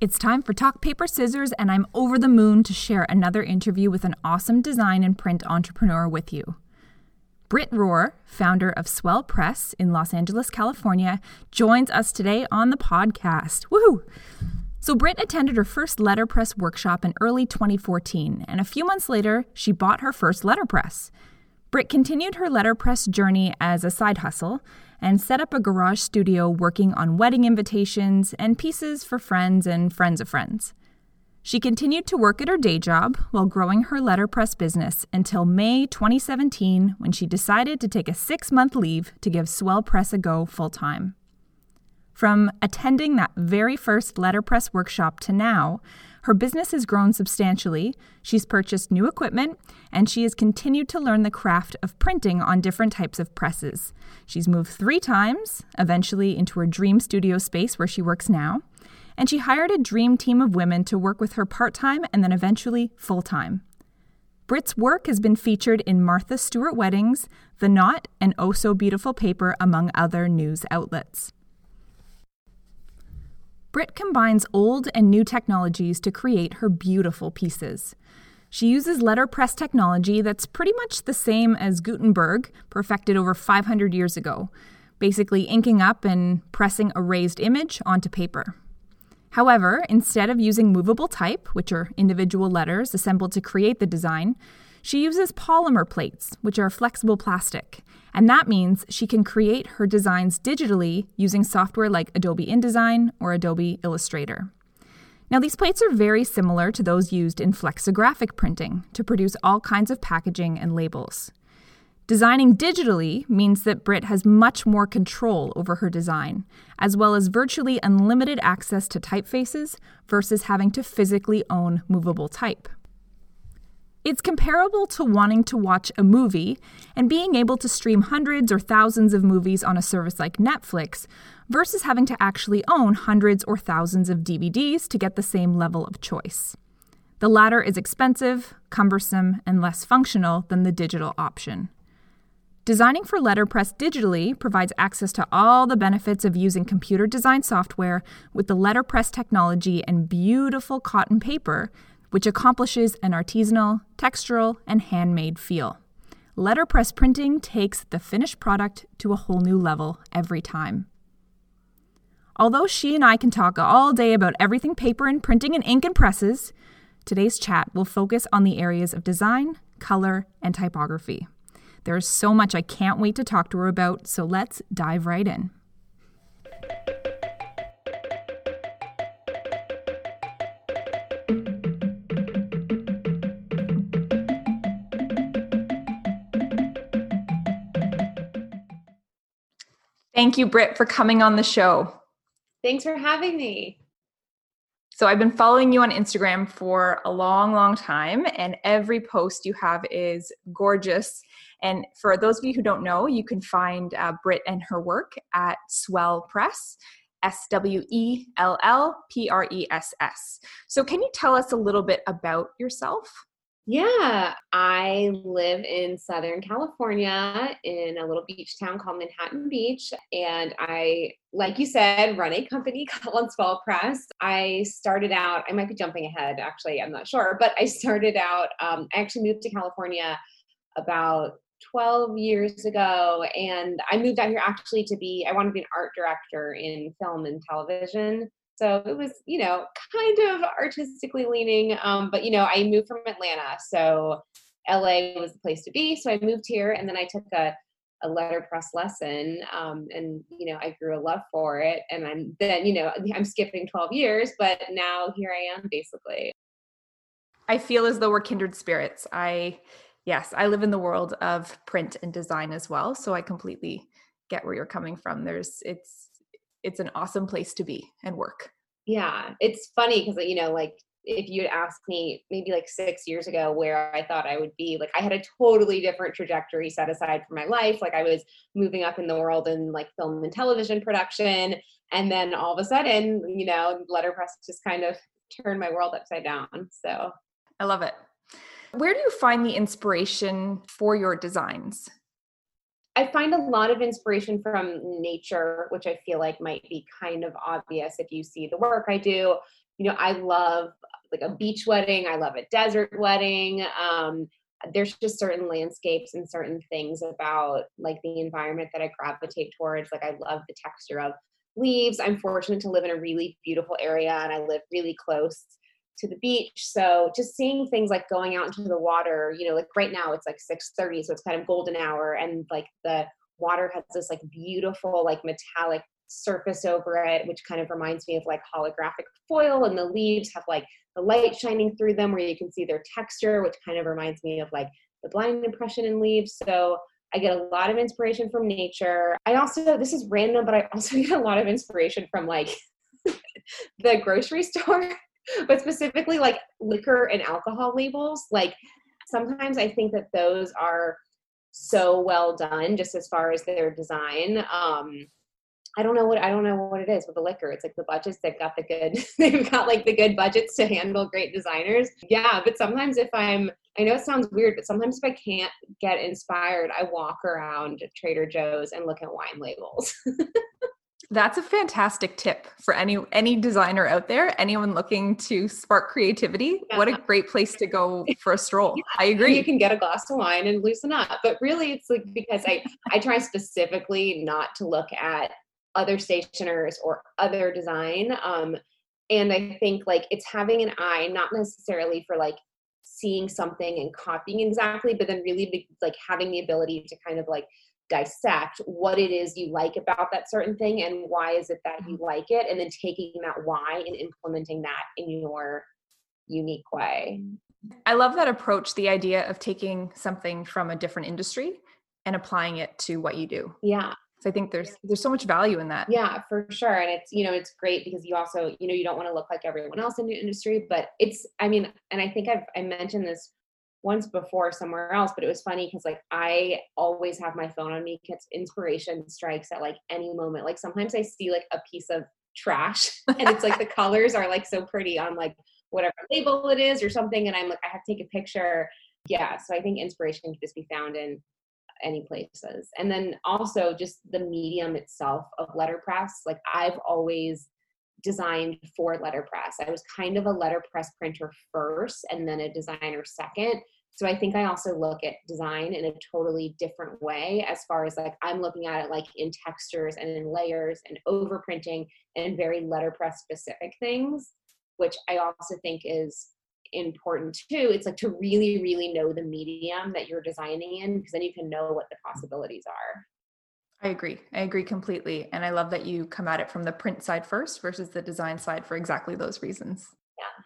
It's time for Talk Paper Scissors, and I'm over the moon to share another interview with an awesome design and print entrepreneur with you. Britt Rohr, founder of Swell Press in Los Angeles, California, joins us today on the podcast. Woohoo! So, Britt attended her first letterpress workshop in early 2014, and a few months later, she bought her first letterpress. Britt continued her letterpress journey as a side hustle and set up a garage studio working on wedding invitations and pieces for friends and friends of friends. She continued to work at her day job while growing her letterpress business until May 2017 when she decided to take a six month leave to give Swell Press a go full time. From attending that very first letterpress workshop to now, her business has grown substantially. She's purchased new equipment and she has continued to learn the craft of printing on different types of presses. She's moved three times, eventually into her dream studio space where she works now, and she hired a dream team of women to work with her part time and then eventually full time. Britt's work has been featured in Martha Stewart Weddings, The Knot, and Oh So Beautiful Paper, among other news outlets. Britt combines old and new technologies to create her beautiful pieces. She uses letterpress technology that's pretty much the same as Gutenberg, perfected over 500 years ago, basically inking up and pressing a raised image onto paper. However, instead of using movable type, which are individual letters assembled to create the design, she uses polymer plates, which are flexible plastic, and that means she can create her designs digitally using software like Adobe InDesign or Adobe Illustrator. Now, these plates are very similar to those used in flexographic printing to produce all kinds of packaging and labels. Designing digitally means that Britt has much more control over her design, as well as virtually unlimited access to typefaces versus having to physically own movable type. It's comparable to wanting to watch a movie and being able to stream hundreds or thousands of movies on a service like Netflix versus having to actually own hundreds or thousands of DVDs to get the same level of choice. The latter is expensive, cumbersome, and less functional than the digital option. Designing for letterpress digitally provides access to all the benefits of using computer design software with the letterpress technology and beautiful cotton paper which accomplishes an artisanal, textural, and handmade feel. Letterpress printing takes the finished product to a whole new level every time. Although she and I can talk all day about everything paper and printing and ink and presses, today's chat will focus on the areas of design, color, and typography. There is so much I can't wait to talk to her about, so let's dive right in. Thank you, Britt, for coming on the show. Thanks for having me. So, I've been following you on Instagram for a long, long time, and every post you have is gorgeous. And for those of you who don't know, you can find uh, Britt and her work at Swell Press, S W E L L P R E S S. So, can you tell us a little bit about yourself? Yeah, I live in Southern California in a little beach town called Manhattan Beach. And I, like you said, run a company called Swell Press. I started out, I might be jumping ahead, actually, I'm not sure, but I started out, um, I actually moved to California about 12 years ago. And I moved out here actually to be, I wanted to be an art director in film and television. So it was, you know, kind of artistically leaning. Um, but, you know, I moved from Atlanta. So LA was the place to be. So I moved here and then I took a, a letterpress lesson. Um, and, you know, I grew a love for it. And I'm then, you know, I'm skipping 12 years, but now here I am basically. I feel as though we're kindred spirits. I, yes, I live in the world of print and design as well. So I completely get where you're coming from. There's, it's, it's an awesome place to be and work. Yeah, it's funny because you know, like if you had asked me maybe like six years ago where I thought I would be, like I had a totally different trajectory set aside for my life. Like I was moving up in the world in like film and television production. And then all of a sudden, you know, letterpress just kind of turned my world upside down. So I love it. Where do you find the inspiration for your designs? I find a lot of inspiration from nature, which I feel like might be kind of obvious if you see the work I do. You know, I love like a beach wedding, I love a desert wedding. Um, there's just certain landscapes and certain things about like the environment that I gravitate towards. Like I love the texture of leaves. I'm fortunate to live in a really beautiful area and I live really close to the beach. So just seeing things like going out into the water, you know, like right now it's like 6:30, so it's kind of golden hour, and like the water has this like beautiful like metallic surface over it, which kind of reminds me of like holographic foil, and the leaves have like the light shining through them where you can see their texture, which kind of reminds me of like the blind impression in leaves. So I get a lot of inspiration from nature. I also, this is random, but I also get a lot of inspiration from like the grocery store but specifically like liquor and alcohol labels like sometimes i think that those are so well done just as far as their design um I don't know what I don't know what it is with the liquor. It's like the budgets they've got the good they've got like the good budgets to handle great designers. Yeah, but sometimes if I'm I know it sounds weird, but sometimes if I can't get inspired, I walk around Trader Joe's and look at wine labels. That's a fantastic tip for any any designer out there, anyone looking to spark creativity. Yeah. What a great place to go for a stroll. Yeah. I agree. You can get a glass of wine and loosen up. But really it's like because I I try specifically not to look at other stationers or other design. Um and I think like it's having an eye not necessarily for like seeing something and copying exactly, but then really like having the ability to kind of like dissect what it is you like about that certain thing and why is it that you mm-hmm. like it and then taking that why and implementing that in your unique way i love that approach the idea of taking something from a different industry and applying it to what you do yeah so I think there's there's so much value in that. Yeah, for sure. And it's you know it's great because you also you know you don't want to look like everyone else in the industry, but it's I mean, and I think I've I mentioned this once before somewhere else, but it was funny because like I always have my phone on me because inspiration strikes at like any moment. Like sometimes I see like a piece of trash and it's like the colors are like so pretty on like whatever label it is or something. And I'm like, I have to take a picture. Yeah. So I think inspiration can just be found in any places. And then also just the medium itself of letterpress. Like I've always designed for letterpress. I was kind of a letterpress printer first and then a designer second. So I think I also look at design in a totally different way as far as like I'm looking at it like in textures and in layers and overprinting and very letterpress specific things, which I also think is important too. It's like to really, really know the medium that you're designing in because then you can know what the possibilities are. I agree. I agree completely. And I love that you come at it from the print side first versus the design side for exactly those reasons. Yeah.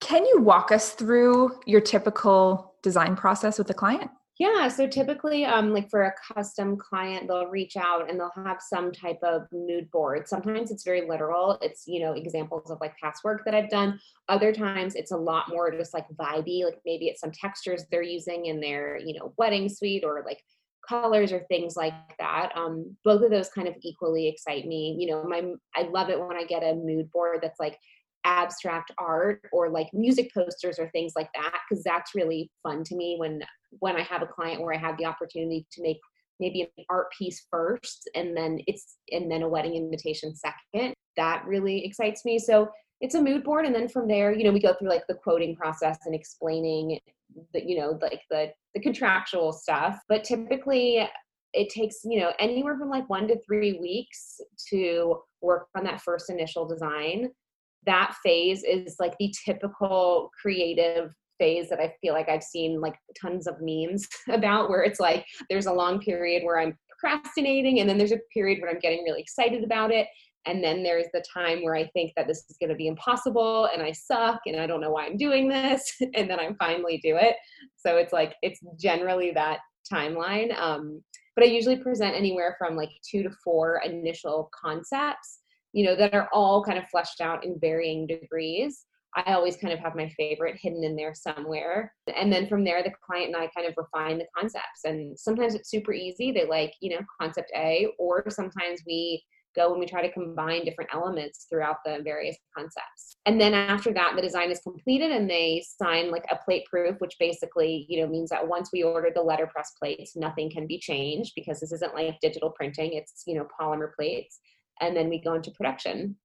Can you walk us through your typical design process with the client? Yeah, so typically, um, like for a custom client, they'll reach out and they'll have some type of mood board. Sometimes it's very literal. It's you know examples of like past work that I've done. Other times it's a lot more just like vibey. Like maybe it's some textures they're using in their you know wedding suite or like colors or things like that. Um, both of those kind of equally excite me. You know, my I love it when I get a mood board that's like abstract art or like music posters or things like that because that's really fun to me when when I have a client where I have the opportunity to make maybe an art piece first and then it's and then a wedding invitation second. That really excites me. So it's a mood board and then from there you know we go through like the quoting process and explaining the you know like the the contractual stuff but typically it takes you know anywhere from like one to three weeks to work on that first initial design. That phase is like the typical creative phase that i feel like i've seen like tons of memes about where it's like there's a long period where i'm procrastinating and then there's a period where i'm getting really excited about it and then there's the time where I think that this is going to be impossible and I suck and I don't know why I'm doing this. and then I finally do it. So it's like, it's generally that timeline. Um, but I usually present anywhere from like two to four initial concepts, you know, that are all kind of fleshed out in varying degrees. I always kind of have my favorite hidden in there somewhere. And then from there, the client and I kind of refine the concepts. And sometimes it's super easy. They like, you know, concept A, or sometimes we go and we try to combine different elements throughout the various concepts. And then after that, the design is completed and they sign like a plate proof, which basically, you know, means that once we order the letterpress plates, nothing can be changed because this isn't like digital printing, it's, you know, polymer plates. And then we go into production.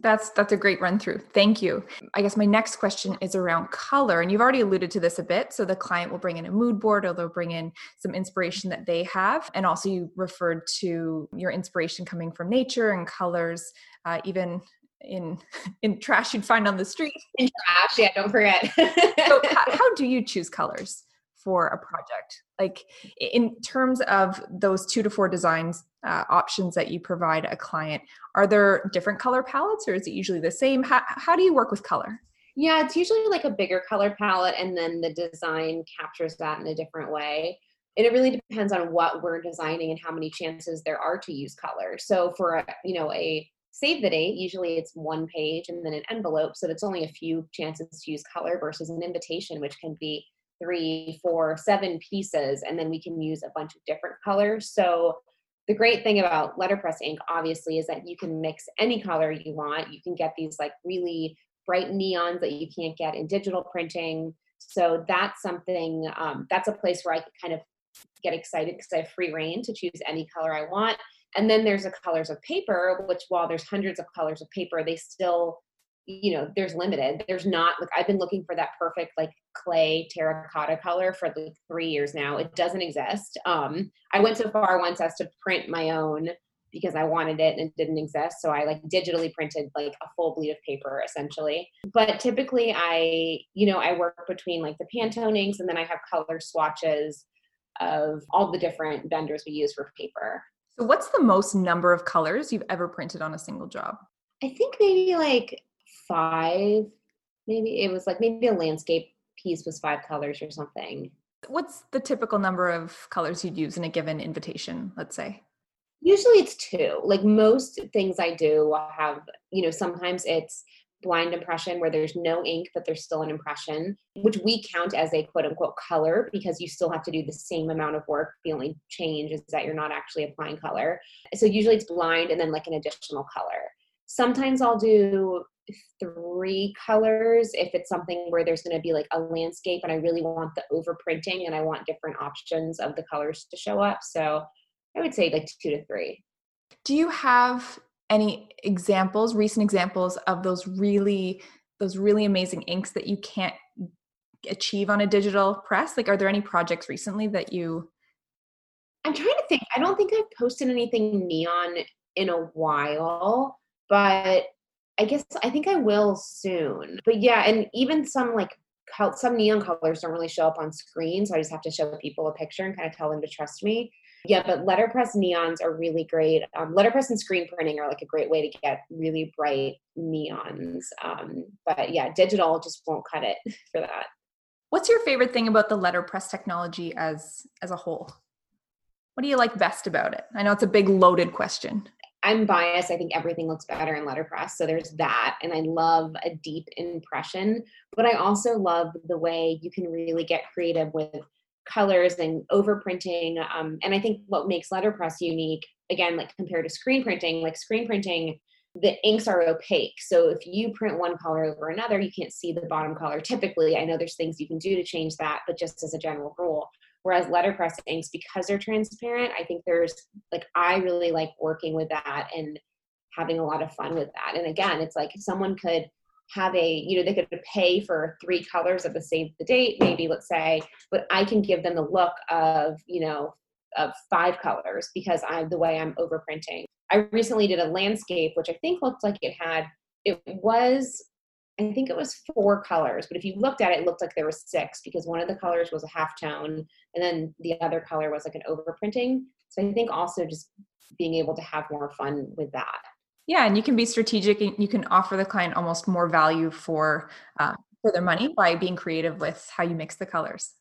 That's that's a great run through. Thank you. I guess my next question is around color, and you've already alluded to this a bit. So the client will bring in a mood board, or they'll bring in some inspiration that they have, and also you referred to your inspiration coming from nature and colors, uh, even in in trash you'd find on the street. In trash, yeah, don't forget. so how, how do you choose colors? For a project. Like in terms of those two to four designs uh, options that you provide a client are there different color palettes or is it usually the same? How, how do you work with color? Yeah it's usually like a bigger color palette and then the design captures that in a different way. And it really depends on what we're designing and how many chances there are to use color. So for a you know a save the date usually it's one page and then an envelope so it's only a few chances to use color versus an invitation which can be three, four, seven pieces, and then we can use a bunch of different colors. So the great thing about letterpress ink, obviously, is that you can mix any color you want. You can get these like really bright neons that you can't get in digital printing. So that's something, um, that's a place where I could kind of get excited because I have free rein to choose any color I want. And then there's the colors of paper, which while there's hundreds of colors of paper, they still you know there's limited. There's not like i've been looking for that perfect like clay terracotta color for like three years now. It doesn't exist. Um i went so far once as to print my own because i wanted it and it didn't exist. So i like digitally printed like a full bleed of paper essentially. But typically i you know i work between like the pantone inks and then i have color swatches of all the different vendors we use for paper. So what's the most number of colors you've ever printed on a single job? I think maybe like five, maybe it was like maybe a landscape piece was five colors or something. What's the typical number of colors you'd use in a given invitation, let's say? Usually it's two. Like most things I do have, you know, sometimes it's blind impression where there's no ink but there's still an impression which we count as a quote unquote color because you still have to do the same amount of work the only change is that you're not actually applying color so usually it's blind and then like an additional color sometimes i'll do three colors if it's something where there's going to be like a landscape and I really want the overprinting and I want different options of the colors to show up. So I would say like two to three. Do you have any examples, recent examples of those really those really amazing inks that you can't achieve on a digital press? Like are there any projects recently that you I'm trying to think. I don't think I've posted anything neon in a while, but I guess I think I will soon. But yeah, and even some like some neon colors don't really show up on screen, so I just have to show people a picture and kind of tell them to trust me. Yeah, but letterpress neons are really great. Um, letterpress and screen printing are like a great way to get really bright neons. Um, but yeah, digital just won't cut it for that. What's your favorite thing about the letterpress technology as as a whole? What do you like best about it? I know it's a big loaded question. I'm biased. I think everything looks better in letterpress. So there's that. And I love a deep impression. But I also love the way you can really get creative with colors and overprinting. Um, and I think what makes letterpress unique, again, like compared to screen printing, like screen printing, the inks are opaque. So if you print one color over another, you can't see the bottom color. Typically, I know there's things you can do to change that, but just as a general rule, Whereas letterpress inks, because they're transparent, I think there's like, I really like working with that and having a lot of fun with that. And again, it's like someone could have a, you know, they could pay for three colors of the save the date, maybe let's say, but I can give them the look of, you know, of five colors because I'm the way I'm overprinting. I recently did a landscape, which I think looked like it had, it was I think it was four colors, but if you looked at it, it looked like there was six because one of the colors was a half tone and then the other color was like an overprinting. So I think also just being able to have more fun with that. Yeah, and you can be strategic and you can offer the client almost more value for uh, for their money by being creative with how you mix the colors.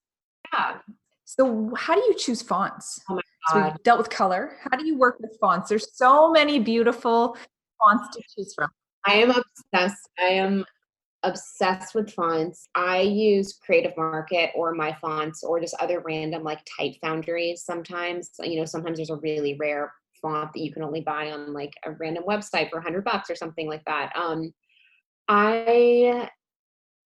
Yeah. So how do you choose fonts? Oh my God. So we dealt with color. How do you work with fonts? There's so many beautiful fonts to choose from. I am obsessed. I am obsessed with fonts. I use Creative Market or MyFonts or just other random like type foundries sometimes. You know, sometimes there's a really rare font that you can only buy on like a random website for 100 bucks or something like that. Um I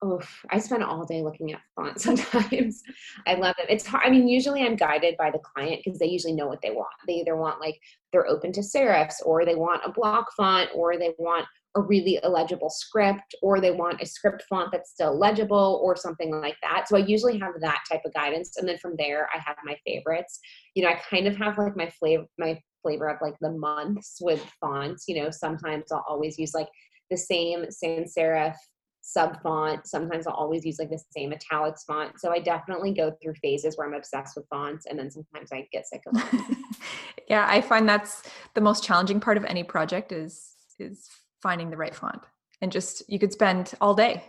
oh, I spend all day looking at fonts sometimes. I love it. It's hard. I mean, usually I'm guided by the client because they usually know what they want. They either want like they're open to serifs or they want a block font or they want a really illegible script or they want a script font that's still legible or something like that. So I usually have that type of guidance and then from there I have my favorites. You know, I kind of have like my flavor my flavor of like the months with fonts, you know, sometimes I'll always use like the same sans serif sub font. Sometimes I'll always use like the same italics font. So I definitely go through phases where I'm obsessed with fonts and then sometimes I get sick of them. yeah, I find that's the most challenging part of any project is is finding the right font. And just you could spend all day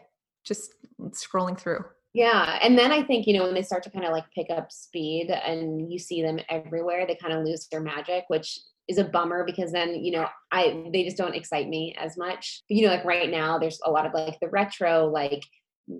just scrolling through. Yeah. And then I think, you know, when they start to kind of like pick up speed and you see them everywhere, they kind of lose their magic, which is a bummer because then you know i they just don't excite me as much but, you know like right now there's a lot of like the retro like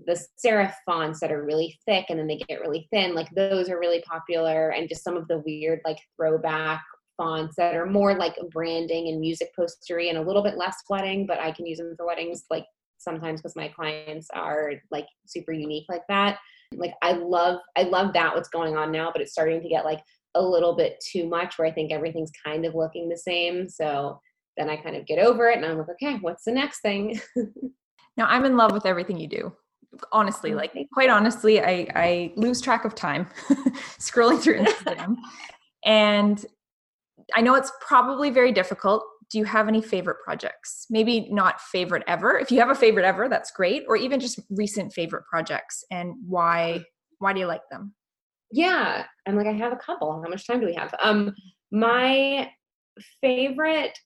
the serif fonts that are really thick and then they get really thin like those are really popular and just some of the weird like throwback fonts that are more like branding and music postery and a little bit less wedding but i can use them for weddings like sometimes because my clients are like super unique like that like i love i love that what's going on now but it's starting to get like a little bit too much where I think everything's kind of looking the same. So then I kind of get over it and I'm like, okay, what's the next thing? now I'm in love with everything you do. Honestly, mm, like quite honestly, I, I lose track of time scrolling through Instagram. and I know it's probably very difficult. Do you have any favorite projects? Maybe not favorite ever. If you have a favorite ever, that's great. Or even just recent favorite projects and why why do you like them? yeah i'm like i have a couple how much time do we have um my favorite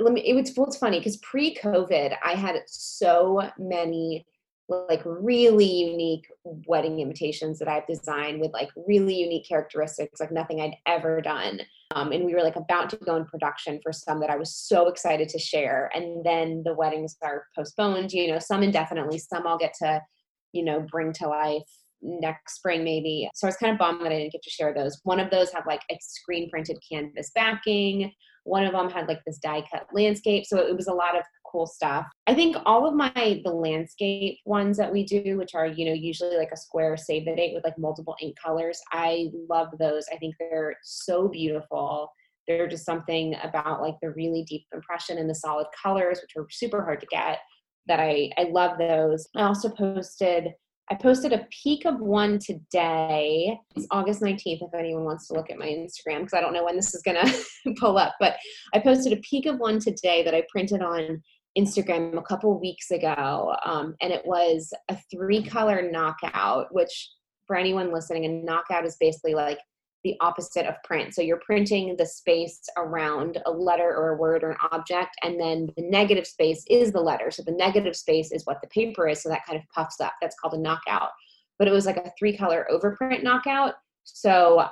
let me it was, well, it's funny because pre-covid i had so many like really unique wedding invitations that I've designed with like really unique characteristics, like nothing I'd ever done. Um, and we were like about to go in production for some that I was so excited to share. And then the weddings are postponed, you know, some indefinitely, some I'll get to, you know, bring to life next spring maybe. So I was kind of bummed that I didn't get to share those. One of those had like a screen printed canvas backing. One of them had like this die cut landscape. So it was a lot of cool stuff. I think all of my the landscape ones that we do, which are, you know, usually like a square save the date with like multiple ink colors, I love those. I think they're so beautiful. They're just something about like the really deep impression and the solid colors, which are super hard to get, that I I love those. I also posted I posted a peek of one today. It's August 19th if anyone wants to look at my Instagram because I don't know when this is going to pull up. But I posted a peek of one today that I printed on Instagram a couple weeks ago. Um, and it was a three color knockout, which for anyone listening, a knockout is basically like the opposite of print. So you're printing the space around a letter or a word or an object, and then the negative space is the letter. So the negative space is what the paper is. So that kind of puffs up. That's called a knockout. But it was like a three color overprint knockout. So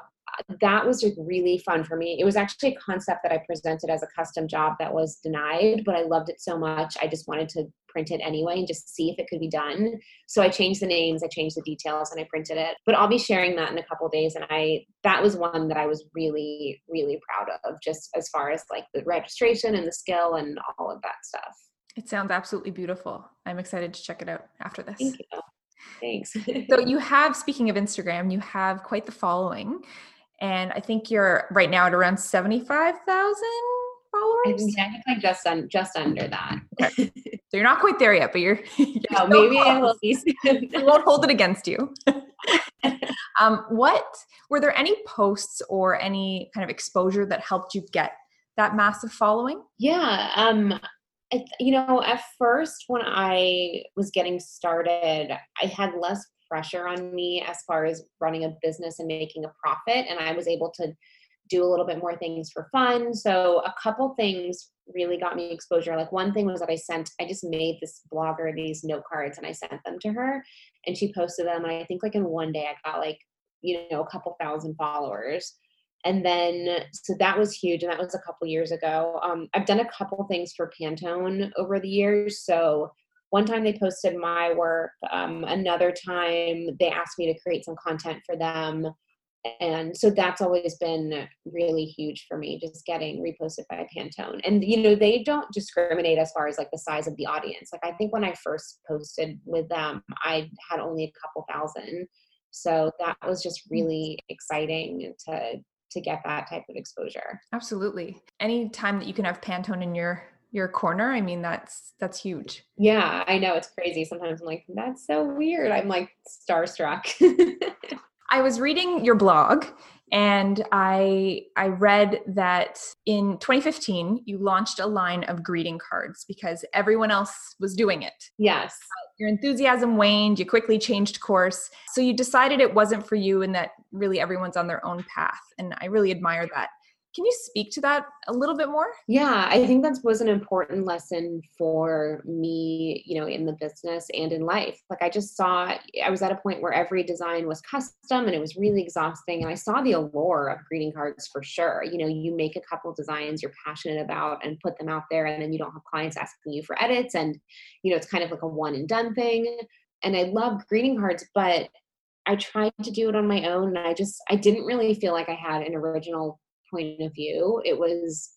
that was really fun for me. It was actually a concept that I presented as a custom job that was denied, but I loved it so much. I just wanted to print it anyway and just see if it could be done. So I changed the names, I changed the details, and I printed it. But I'll be sharing that in a couple days. And I that was one that I was really, really proud of, just as far as like the registration and the skill and all of that stuff. It sounds absolutely beautiful. I'm excited to check it out after this. Thank you. Thanks. so you have, speaking of Instagram, you have quite the following and I think you're right now at around seventy five thousand followers. Yeah, I think like just un- just under that. Okay. so you're not quite there yet, but you're. you're no, maybe I will be. I won't hold it against you. um, what were there any posts or any kind of exposure that helped you get that massive following? Yeah. Um, I, you know, at first when I was getting started, I had less pressure on me as far as running a business and making a profit. And I was able to do a little bit more things for fun. So a couple things really got me exposure. Like one thing was that I sent, I just made this blogger these note cards and I sent them to her and she posted them. And I think like in one day I got like, you know, a couple thousand followers. And then, so that was huge. And that was a couple years ago. Um, I've done a couple things for Pantone over the years. So one time they posted my work um, another time they asked me to create some content for them. And so that's always been really huge for me just getting reposted by pantone. And you know they don't discriminate as far as like the size of the audience. Like i think when i first posted with them i had only a couple thousand. So that was just mm. really exciting to to get that type of exposure. Absolutely. Any time that you can have pantone in your your corner i mean that's that's huge yeah i know it's crazy sometimes i'm like that's so weird i'm like starstruck I was reading your blog and I I read that in 2015 you launched a line of greeting cards because everyone else was doing it. Yes. Your enthusiasm waned, you quickly changed course. So you decided it wasn't for you and that really everyone's on their own path and I really admire that. Can you speak to that a little bit more? Yeah, I think that was an important lesson for me, you know, in the business and in life. Like I just saw I was at a point where every design was custom and it was really exhausting and I saw the allure of greeting cards for sure. You know, you make a couple designs you're passionate about and put them out there and then you don't have clients asking you for edits and you know, it's kind of like a one and done thing. And I love greeting cards, but I tried to do it on my own and I just I didn't really feel like I had an original point of view. It was,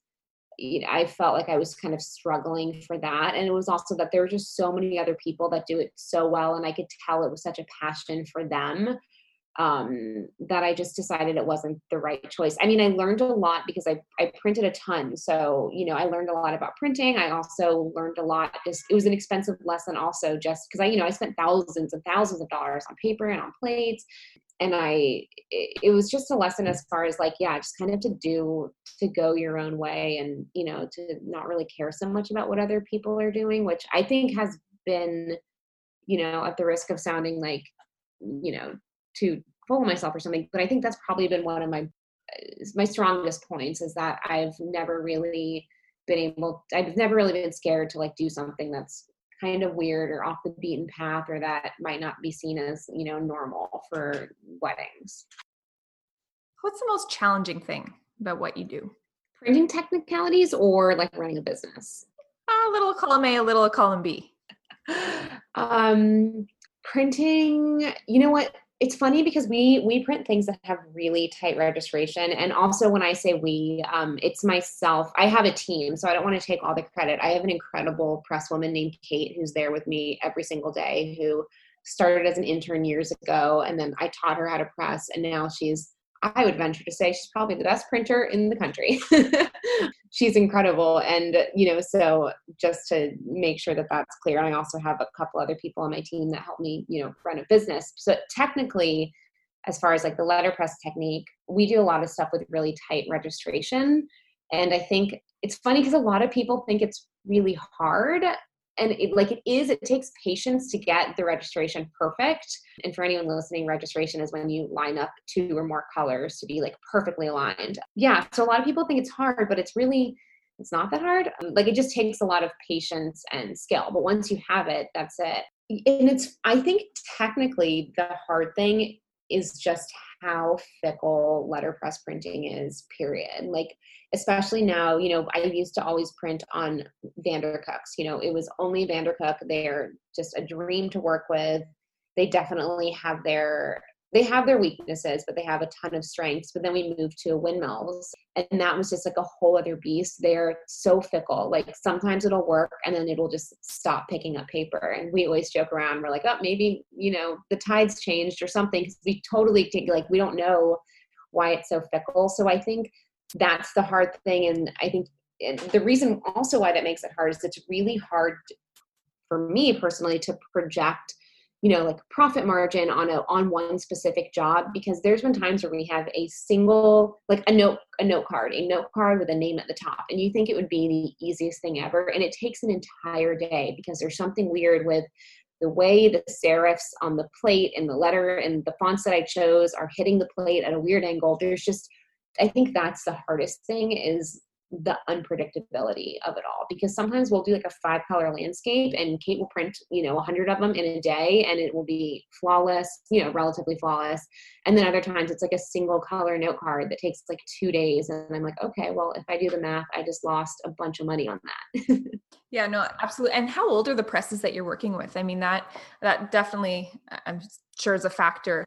you know, I felt like I was kind of struggling for that. And it was also that there were just so many other people that do it so well. And I could tell it was such a passion for them um, that I just decided it wasn't the right choice. I mean, I learned a lot because I, I printed a ton. So, you know, I learned a lot about printing. I also learned a lot. Just, it was an expensive lesson also just because I, you know, I spent thousands and thousands of dollars on paper and on plates and I it was just a lesson as far as like yeah just kind of to do to go your own way and you know to not really care so much about what other people are doing which I think has been you know at the risk of sounding like you know too full of myself or something but I think that's probably been one of my my strongest points is that I've never really been able I've never really been scared to like do something that's kind of weird or off the beaten path or that might not be seen as you know normal for weddings. What's the most challenging thing about what you do? Printing technicalities or like running a business? A little column a a little column b. Um printing you know what it's funny because we we print things that have really tight registration. And also when i say we um, it's myself i have a team so i don't want to take all the credit. I have an incredible press woman named kate who's there with me every single day who started as an intern years ago and then i taught her how to press and now she's I would venture to say she's probably the best printer in the country. she's incredible. And, you know, so just to make sure that that's clear, and I also have a couple other people on my team that help me, you know, run a business. So technically, as far as like the letterpress technique, we do a lot of stuff with really tight registration. And I think it's funny because a lot of people think it's really hard and it, like it is it takes patience to get the registration perfect. And for anyone listening registration is when you line up two or more colors to be like perfectly aligned. Yeah so a lot of people think it's hard but it's really it's not that hard. Um, like it just takes a lot of patience and skill. But once you have it that's it. And it's i think technically the hard thing is just how fickle letterpress printing is period. Like especially now you know i used to always print on vandercooks you know it was only vandercook they're just a dream to work with they definitely have their they have their weaknesses, but they have a ton of strengths. But then we moved to windmills, and that was just like a whole other beast. They're so fickle. Like sometimes it'll work, and then it'll just stop picking up paper. And we always joke around. We're like, oh, maybe you know the tides changed or something. Because we totally take like we don't know why it's so fickle. So I think that's the hard thing, and I think the reason also why that makes it hard is it's really hard for me personally to project you know like profit margin on a on one specific job because there's been times where we have a single like a note a note card a note card with a name at the top and you think it would be the easiest thing ever and it takes an entire day because there's something weird with the way the serifs on the plate and the letter and the fonts that I chose are hitting the plate at a weird angle. There's just I think that's the hardest thing is the unpredictability of it all because sometimes we'll do like a five color landscape and Kate will print, you know, a hundred of them in a day and it will be flawless, you know, relatively flawless. And then other times it's like a single color note card that takes like two days. And I'm like, okay, well, if I do the math, I just lost a bunch of money on that. yeah, no, absolutely. And how old are the presses that you're working with? I mean, that, that definitely, I'm sure is a factor.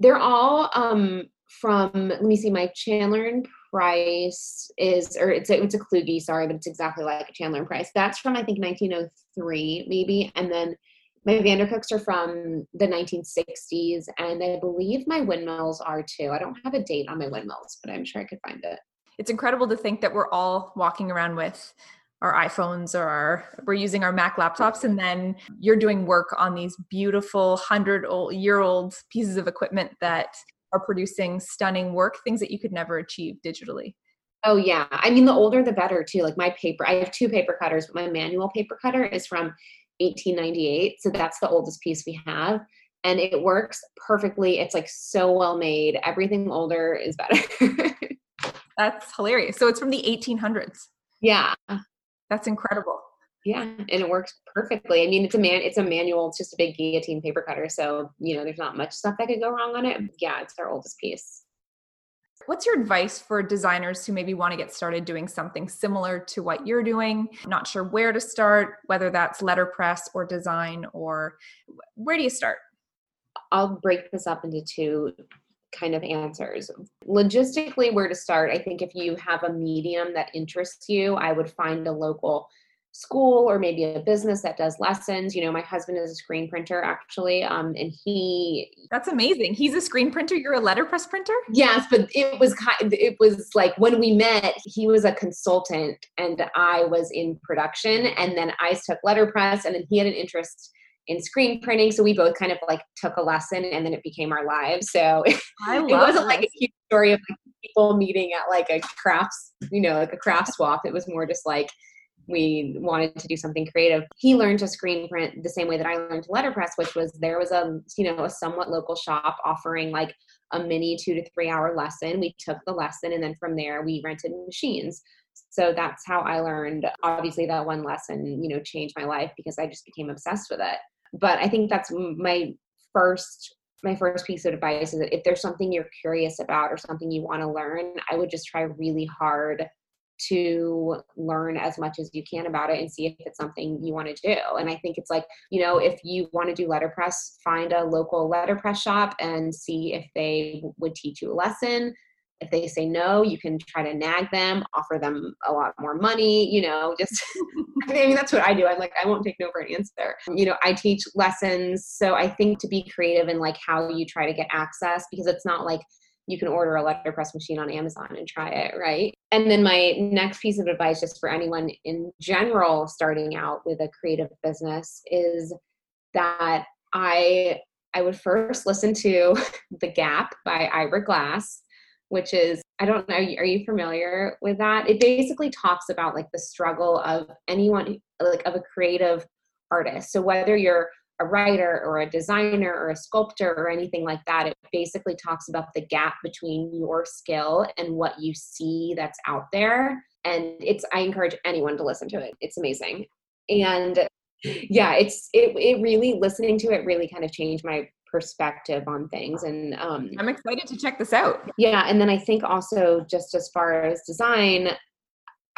They're all um, from, let me see, my Chandler and Price is, or it's a, it's a Kluge, sorry, but it's exactly like a Chandler and Price. That's from I think 1903 maybe, and then my Vandercooks are from the 1960s, and I believe my windmills are too. I don't have a date on my windmills, but I'm sure I could find it. It's incredible to think that we're all walking around with our iPhones or our we're using our Mac laptops and then you're doing work on these beautiful 100 year old pieces of equipment that are producing stunning work, things that you could never achieve digitally. Oh yeah. I mean the older the better too. Like my paper, I have two paper cutters, but my manual paper cutter is from 1898. So that's the oldest piece we have. And it works perfectly. It's like so well made. Everything older is better. that's hilarious. So it's from the 1800s. Yeah. That's incredible yeah and it works perfectly i mean it's a man it's a manual it's just a big guillotine paper cutter so you know there's not much stuff that could go wrong on it yeah it's our oldest piece What's your advice for designers who maybe want to get started doing something similar to what you're doing? Not sure where to start, whether that's letterpress or design, or where do you start? I'll break this up into two kind of answers. Logistically, where to start, I think if you have a medium that interests you, I would find a local school or maybe a business that does lessons. You know, my husband is a screen printer actually, um, and he. That's amazing. He's a screen printer. You're a letterpress printer. Yes, but it was kind. It was like when we met, he was a consultant and I was in production, and then I took letterpress, and then he had an interest in screen printing. So we both kind of like took a lesson and then it became our lives. So it wasn't like a cute story of like people meeting at like a crafts, you know, like a craft swap. It was more just like we wanted to do something creative. He learned to screen print the same way that I learned to letterpress, which was there was a you know a somewhat local shop offering like a mini two to three hour lesson. We took the lesson and then from there we rented machines. So that's how I learned. Obviously, that one lesson you know changed my life because I just became obsessed with it. But I think that's my first my first piece of advice is that if there's something you're curious about or something you want to learn, I would just try really hard to learn as much as you can about it and see if it's something you want to do. And I think it's like, you know, if you want to do letterpress, find a local letterpress shop and see if they would teach you a lesson. If they say no, you can try to nag them, offer them a lot more money, you know, just, I mean, that's what I do. I'm like, I won't take no for an answer. You know, I teach lessons. So I think to be creative in like how you try to get access because it's not like, you can order a letterpress machine on Amazon and try it, right? And then my next piece of advice, just for anyone in general starting out with a creative business, is that I I would first listen to The Gap by Ira Glass, which is I don't know, are you familiar with that? It basically talks about like the struggle of anyone like of a creative artist. So whether you're a writer or a designer or a sculptor or anything like that. It basically talks about the gap between your skill and what you see that's out there. And it's, I encourage anyone to listen to it. It's amazing. And yeah, it's, it, it really, listening to it really kind of changed my perspective on things and um i'm excited to check this out yeah and then i think also just as far as design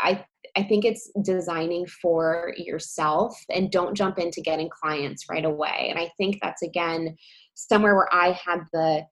i I think it's designing for yourself and don't jump into getting clients right away. And I think that's again somewhere where I had the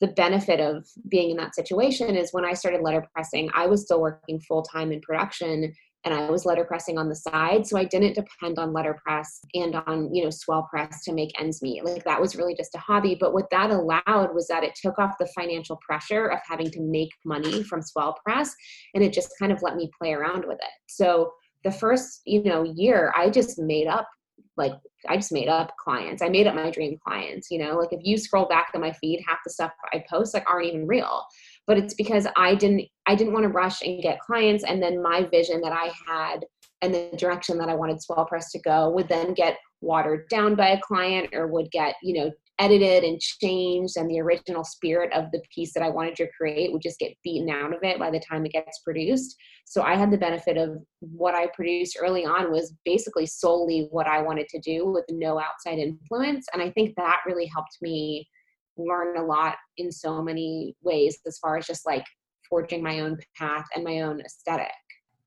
the benefit of being in that situation is when I started letterpressing, I was still working full time in production and I was letterpressing on the side. So I didn't depend on letterpress and on, you know, swell press to make ends meet. Like that was really just a hobby. But what that allowed was that it took off the financial pressure of having to make money from swell press and it just kind of let me play around with it. So the first, you know, year I just made up like I just made up clients. I made up my dream clients, you know, like if you scroll back on my feed, half the stuff I post like aren't even real. But it's because I didn't I didn't want to rush and get clients and then my vision that I had and the direction that I wanted Swell Press to go would then get watered down by a client or would get, you know, edited and changed and the original spirit of the piece that I wanted to create would just get beaten out of it by the time it gets produced. So I had the benefit of what I produced early on was basically solely what I wanted to do with no outside influence. And I think that really helped me learn a lot in so many ways as far as just like forging my own path and my own aesthetic.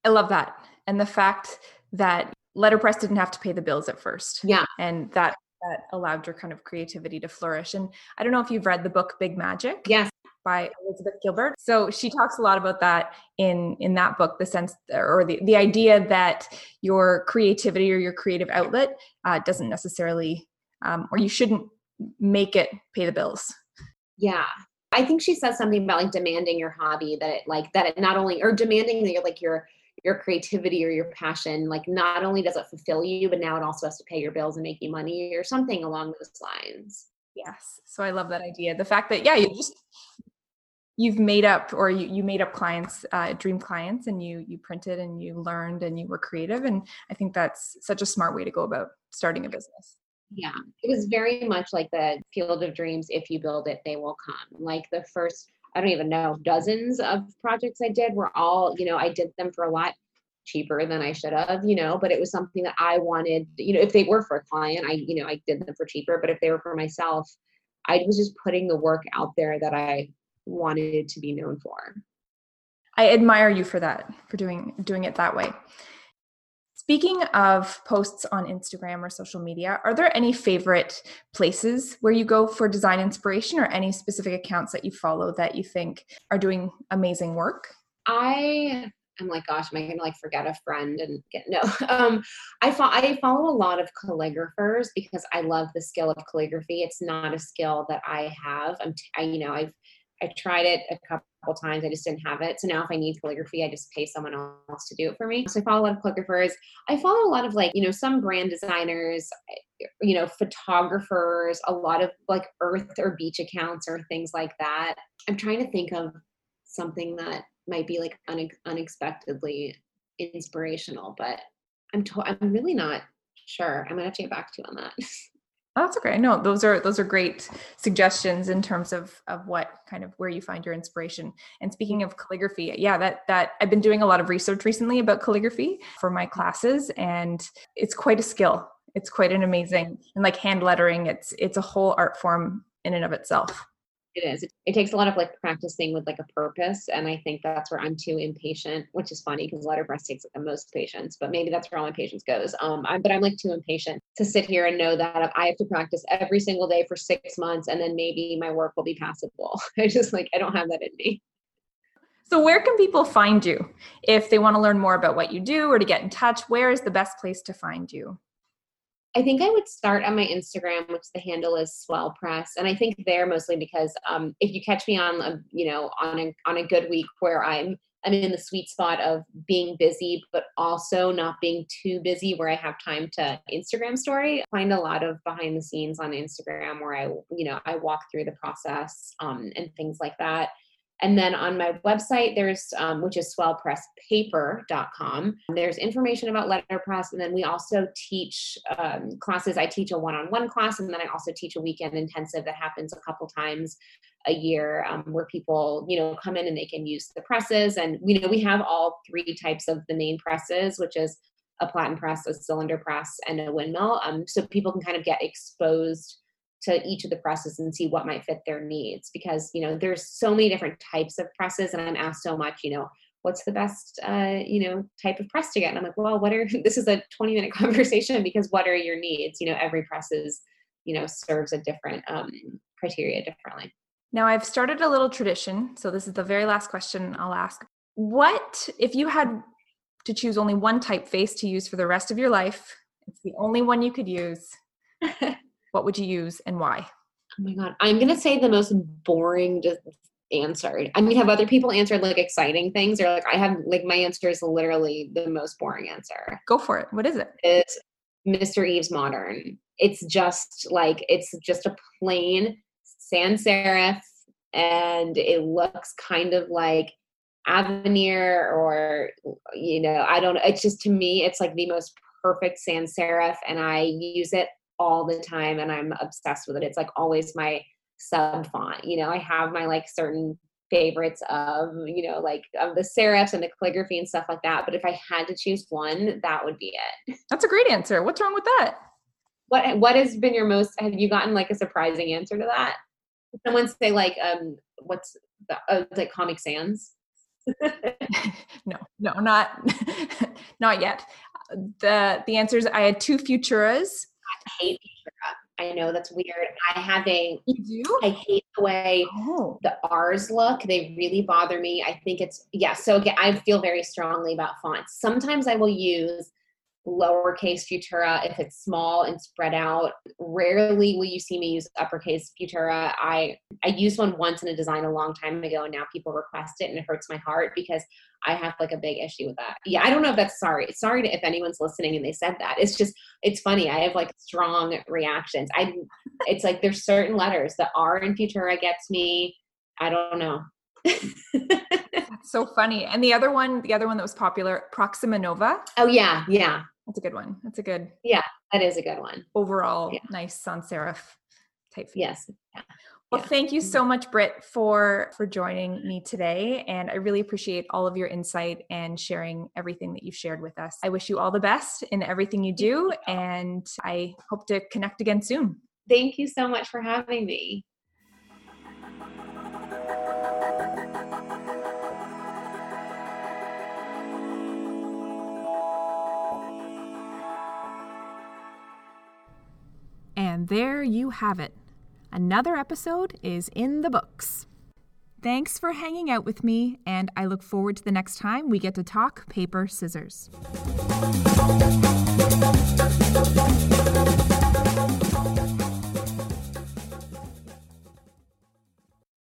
I love that. And the fact that letterpress didn't have to pay the bills at first. Yeah. And that that allowed your kind of creativity to flourish. And I don't know if you've read the book Big Magic. Yes. By Elizabeth Gilbert. So she talks a lot about that in in that book, the sense or the, the idea that your creativity or your creative outlet uh, doesn't necessarily um, or you shouldn't make it pay the bills. Yeah. I think she says something about like demanding your hobby that it like that it not only or demanding that you're like your your creativity or your passion like not only does it fulfill you but now it also has to pay your bills and make you money or something along those lines. Yes. So i love that idea. The fact that yeah you just you've made up or you, you made up clients uh, dream clients and you you printed and you learned and you were creative and i think that's such a smart way to go about starting a business yeah it was very much like the field of dreams if you build it they will come like the first I don't even know, dozens of projects I did were all, you know, I did them for a lot cheaper than I should have, you know, but it was something that I wanted, you know, if they were for a client, I, you know, I did them for cheaper, but if they were for myself, I was just putting the work out there that I wanted to be known for. I admire you for that, for doing doing it that way. Speaking of posts on Instagram or social media, are there any favorite places where you go for design inspiration or any specific accounts that you follow that you think are doing amazing work? I am like, gosh, am I gonna like forget a friend and get no? Um, I fo- I follow a lot of calligraphers because I love the skill of calligraphy. It's not a skill that I have. I'm, t- I, you know, I've I tried it a couple times. I just didn't have it. So now if I need calligraphy, I just pay someone else to do it for me. So I follow a lot of calligraphers. I follow a lot of like, you know, some brand designers, you know, photographers, a lot of like earth or beach accounts or things like that. I'm trying to think of something that might be like une- unexpectedly inspirational, but I'm to- I'm really not sure. I'm gonna have to get back to you on that. Oh, that's okay. No, those are those are great suggestions in terms of of what kind of where you find your inspiration. And speaking of calligraphy, yeah, that that I've been doing a lot of research recently about calligraphy for my classes, and it's quite a skill. It's quite an amazing and like hand lettering. It's it's a whole art form in and of itself it is. It, takes a lot of like practicing with like a purpose and i think that's where i'm too impatient which is funny because letterpress takes like the most patience but maybe that's where all my patience goes. Um I'm, but i'm like too impatient to sit here and know that i have to practice every single day for six months and then maybe my work will be passable. I just like i don't have that in me. So where can people find you if they want to learn more about what you do or to get in touch? Where is the best place to find you I think I would start on my Instagram, which the handle is Swell Press, and I think there mostly because um, if you catch me on a you know on a on a good week where I'm I'm in the sweet spot of being busy, but also not being too busy where I have time to Instagram story. Find a lot of behind the scenes on Instagram where I you know I walk through the process um, and things like that. And then on my website, there's um, which is swellpresspaper.com. There's information about letterpress, and then we also teach um, classes. I teach a one-on-one class, and then I also teach a weekend intensive that happens a couple times a year, um, where people you know come in and they can use the presses. And you know we have all three types of the main presses, which is a platen press, a cylinder press, and a windmill. Um, so people can kind of get exposed to each of the presses and see what might fit their needs because you know there's so many different types of presses and i'm asked so much you know what's the best uh, you know type of press to get? And i'm like well what are this is a 20 minute conversation because what are your needs? You know every press is you know serves a different um, criteria differently. Now i've started a little tradition so this is the very last question i'll ask. What if you had to choose only one typeface to use for the rest of your life it's the only one you could use what would you use and why? Oh my god, I'm gonna say the most boring answer. I mean, have other people answered like exciting things, or like I have like my answer is literally the most boring answer. Go for it. What is it? It's Mr. Eaves Modern. It's just like it's just a plain sans serif, and it looks kind of like Avenir or you know I don't. It's just to me, it's like the most perfect sans serif, and I use it all the time and I'm obsessed with it. It's like always my sub font. You know, I have my like certain favorites of, you know, like of the serifs and the calligraphy and stuff like that. But if I had to choose one, that would be it. That's a great answer. What's wrong with that? What what has been your most have you gotten like a surprising answer to that? Someone say like um what's the uh, like Comic Sans? no, no, not not yet. The the answers I had two Futuras. I hate Futura. I know that's weird. I have a. You do? I hate the way Oh, the R's look. They really bother me. I think it's yeah. So again, I feel very strongly about fonts. Sometimes I will use lowercase Futura if it's small and spread out. Rarely will you see me use uppercase Futura. I I used one once in a design a long time ago, and now people request it, and it hurts my heart because I have like a big issue with that. Yeah, I don't know if that's sorry. Sorry to, if anyone's listening and they said that. It's just it's funny. I have like strong reactions. I it's like there's certain letters. that R in Futura gets me. I don't know. that's so funny. And the other one, the other one that was popular, Proxima Nova. oh yeah, yeah. That's a good one. That's a good Yeah, That is a good one. overall Yeah. nice sans serif type. Yes. Well, Yeah. thank you so much, Britt, for for joining me today, and I really appreciate all of your insight and sharing everything that you've shared with us. I wish you all the best in everything you do, and I hope to connect again soon. Thank you so much for having me. And there you have it. Another episode is in the books. Thanks for hanging out with me, and I look forward to the next time we get to talk paper scissors.